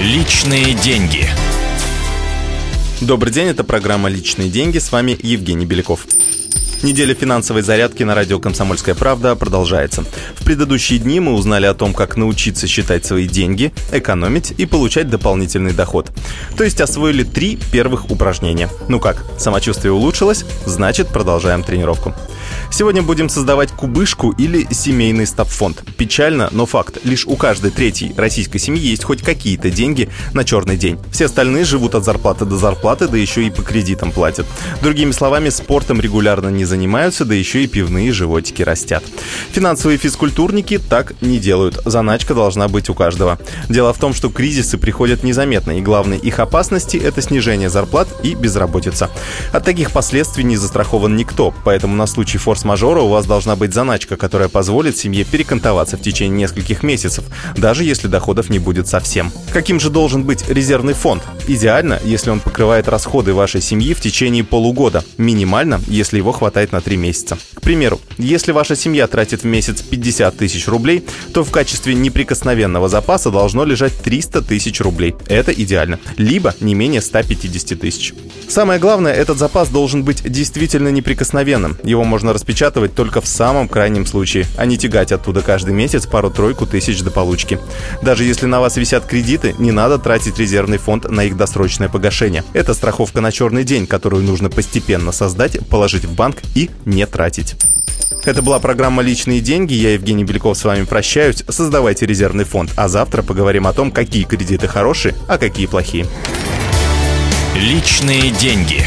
Личные деньги. Добрый день, это программа «Личные деньги». С вами Евгений Беляков. Неделя финансовой зарядки на радио «Комсомольская правда» продолжается. В предыдущие дни мы узнали о том, как научиться считать свои деньги, экономить и получать дополнительный доход. То есть освоили три первых упражнения. Ну как, самочувствие улучшилось? Значит, продолжаем тренировку. Сегодня будем создавать кубышку или семейный стабфонд. Печально, но факт. Лишь у каждой третьей российской семьи есть хоть какие-то деньги на черный день. Все остальные живут от зарплаты до зарплаты, да еще и по кредитам платят. Другими словами, спортом регулярно не занимаются, да еще и пивные животики растят. Финансовые физкультурники так не делают. Заначка должна быть у каждого. Дело в том, что кризисы приходят незаметно, и главной их опасности – это снижение зарплат и безработица. От таких последствий не застрахован никто, поэтому на случай форс-мажора у вас должна быть заначка, которая позволит семье перекантоваться в течение нескольких месяцев, даже если доходов не будет совсем. Каким же должен быть резервный фонд? Идеально, если он покрывает расходы вашей семьи в течение полугода. Минимально, если его хватает на 3 месяца. К примеру, если ваша семья тратит в месяц 50 тысяч рублей, то в качестве неприкосновенного запаса должно лежать 300 тысяч рублей. Это идеально. Либо не менее 150 тысяч. Самое главное, этот запас должен быть действительно неприкосновенным. Его можно распечатывать только в самом крайнем случае, а не тягать оттуда каждый месяц пару-тройку тысяч до получки. Даже если на вас висят кредиты, не надо тратить резервный фонд на их досрочное погашение. Это страховка на черный день, которую нужно постепенно создать, положить в банк и не тратить. Это была программа «Личные деньги». Я, Евгений Беляков, с вами прощаюсь. Создавайте резервный фонд. А завтра поговорим о том, какие кредиты хорошие, а какие плохие. Личные деньги.